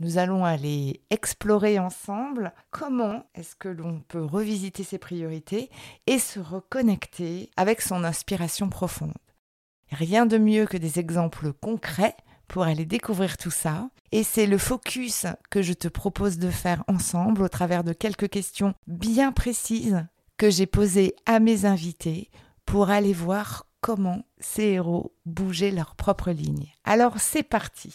nous allons aller explorer ensemble comment est-ce que l'on peut revisiter ses priorités et se reconnecter avec son inspiration profonde. Rien de mieux que des exemples concrets pour aller découvrir tout ça. Et c'est le focus que je te propose de faire ensemble au travers de quelques questions bien précises que j'ai posées à mes invités pour aller voir comment ces héros bougeaient leur propre ligne. Alors c'est parti.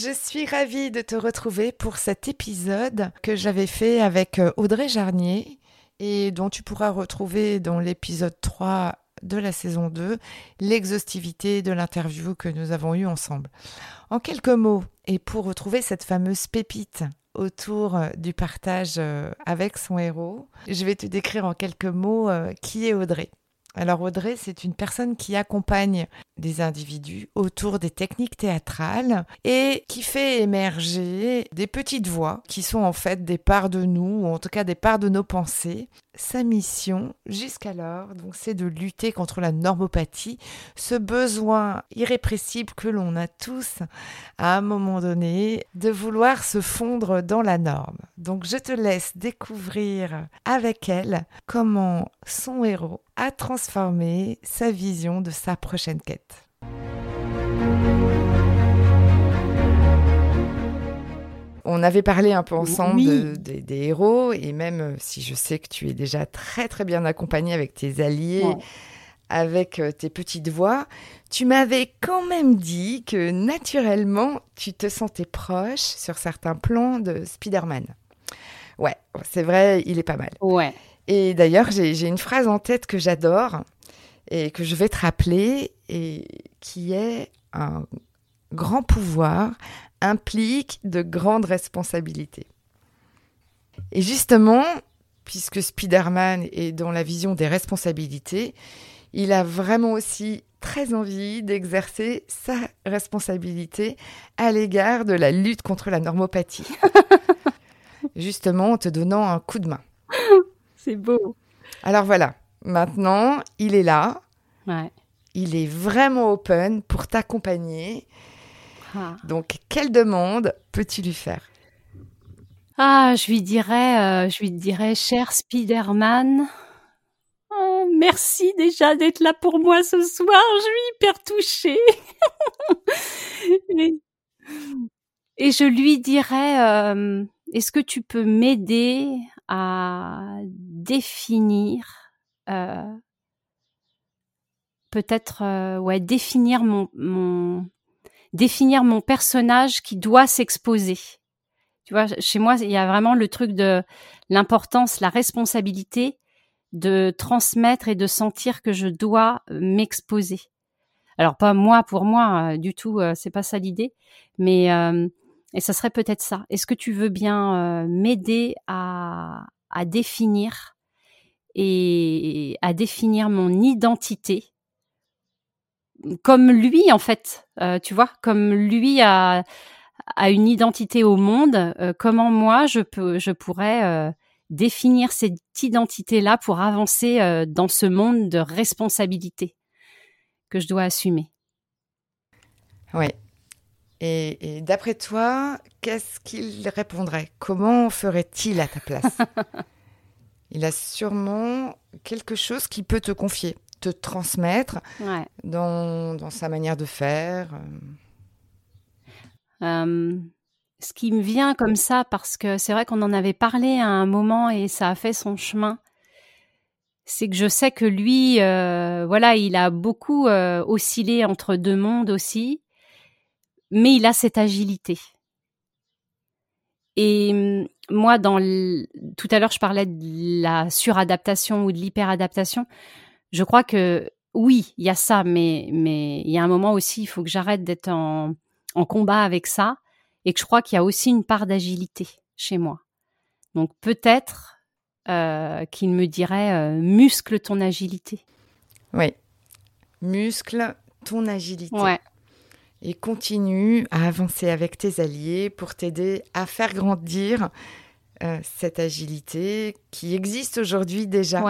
Je suis ravie de te retrouver pour cet épisode que j'avais fait avec euh, Audrey Jarnier et dont tu pourras retrouver dans l'épisode 3 de la saison 2 l'exhaustivité de l'interview que nous avons eue ensemble. En quelques mots, et pour retrouver cette fameuse pépite autour euh, du partage euh, avec son héros, je vais te décrire en quelques mots qui est Audrey. Alors Audrey, c'est une personne qui accompagne des individus autour des techniques théâtrales et qui fait émerger des petites voix qui sont en fait des parts de nous, ou en tout cas des parts de nos pensées. Sa mission jusqu'alors, donc, c'est de lutter contre la normopathie, ce besoin irrépressible que l'on a tous à un moment donné de vouloir se fondre dans la norme. Donc je te laisse découvrir avec elle comment son héros a transformé sa vision de sa prochaine quête. On avait parlé un peu ensemble des héros et même euh, si je sais que tu es déjà très très bien accompagné avec tes alliés, avec euh, tes petites voix, tu m'avais quand même dit que naturellement tu te sentais proche sur certains plans de Spider-Man. Ouais, c'est vrai, il est pas mal. Ouais. Et d'ailleurs, j'ai une phrase en tête que j'adore et que je vais te rappeler et qui est un grand pouvoir implique de grandes responsabilités. Et justement, puisque Spider-Man est dans la vision des responsabilités, il a vraiment aussi très envie d'exercer sa responsabilité à l'égard de la lutte contre la normopathie. justement en te donnant un coup de main. C'est beau. Alors voilà, maintenant, il est là. Ouais. Il est vraiment open pour t'accompagner. Ah. Donc, quelle demande peux-tu lui faire? Ah, je lui dirais, euh, je lui dirais, cher Spider-Man, euh, merci déjà d'être là pour moi ce soir. Je suis hyper touchée. et, je lui dirais, euh, est-ce que tu peux m'aider à définir peut-être euh, ouais définir mon, mon définir mon personnage qui doit s'exposer. Tu vois, chez moi, il y a vraiment le truc de l'importance, la responsabilité de transmettre et de sentir que je dois m'exposer. Alors pas moi pour moi euh, du tout, euh, c'est pas ça l'idée, mais et ça serait peut-être ça. Est-ce que tu veux bien m'aider à, à définir et à définir mon identité comme lui en fait, euh, tu vois, comme lui a, a une identité au monde, euh, comment moi je peux, je pourrais euh, définir cette identité-là pour avancer dans ce monde de responsabilité que je dois assumer? Oui. Et, et d'après toi, qu'est-ce qu'il répondrait? Comment ferait-il à ta place? Il a sûrement quelque chose qui peut te confier te transmettre dans, dans, sa manière de faire Ce qui me vient comme ça, parce que c'est vrai qu'on en avait parlé à un moment et ça a fait son chemin, c'est que je sais que lui, voilà, il a beaucoup oscillé entre deux mondes aussi, mais il a cette agilité. Et hum, moi, dans tout à l'heure, je parlais de la suradaptation ou de l'hyperadaptation. Je crois que oui, il y a ça, mais mais il y a un moment aussi, il faut que j'arrête d'être en, en combat avec ça et que je crois qu'il y a aussi une part d'agilité chez moi. Donc peut-être euh, qu'il me dirait euh, muscle ton agilité. Oui, muscle ton agilité. Ouais et continue à avancer avec tes alliés pour t'aider à faire grandir euh, cette agilité qui existe aujourd'hui déjà.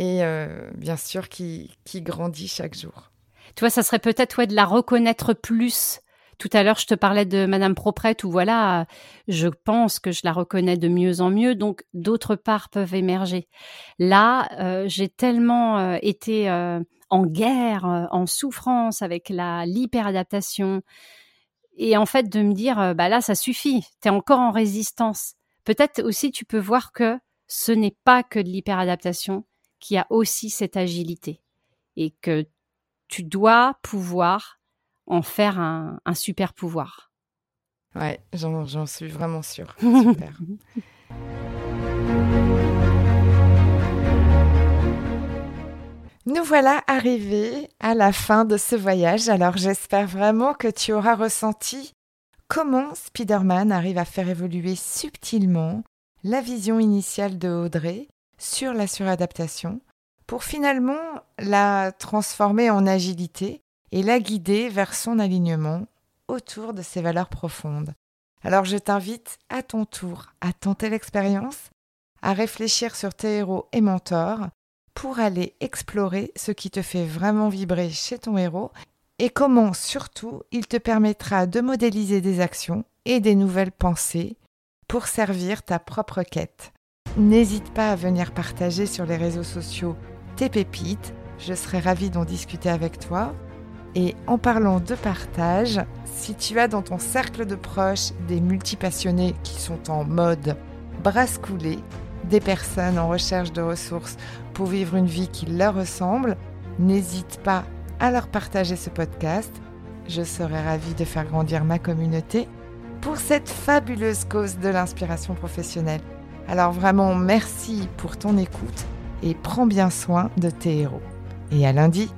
Et euh, bien sûr, qui, qui grandit chaque jour. Tu vois, ça serait peut-être ouais, de la reconnaître plus. Tout à l'heure, je te parlais de Madame Proprette, où voilà, je pense que je la reconnais de mieux en mieux, donc d'autres parts peuvent émerger. Là, euh, j'ai tellement été en guerre, euh, en souffrance avec la l'hyperadaptation. Et en fait, de me dire, euh, bah là, ça suffit, tu es encore en résistance. Peut-être aussi, tu peux voir que ce n'est pas que de l'hyperadaptation, qui a aussi cette agilité. Et que tu dois pouvoir en faire un, super pouvoir. Ouais, j'en suis vraiment sûre. Super. Nous voilà arrivés à la fin de ce voyage, alors j'espère vraiment que tu auras ressenti comment Spider-Man arrive à faire évoluer subtilement la vision initiale de Audrey sur la suradaptation pour finalement la transformer en agilité et la guider vers son alignement autour de ses valeurs profondes. Alors je t'invite à ton tour à tenter l'expérience, à réfléchir sur tes héros et mentors pour aller explorer ce qui te fait vraiment vibrer chez ton héros et comment surtout il te permettra de modéliser des actions et des nouvelles pensées pour servir ta propre quête. N'hésite pas à venir partager sur les réseaux sociaux tes pépites, je serai ravie d'en discuter avec toi. Et en parlant de partage, si tu as dans ton cercle de proches des multipassionnés qui sont en mode brasse coulée, des personnes en recherche de ressources pour vivre une vie qui leur ressemble, n'hésite pas à leur partager ce podcast. Je serai ravie de faire grandir ma communauté pour cette fabuleuse cause de l'inspiration professionnelle. Alors vraiment, merci pour ton écoute et prends bien soin de tes héros. Et à lundi.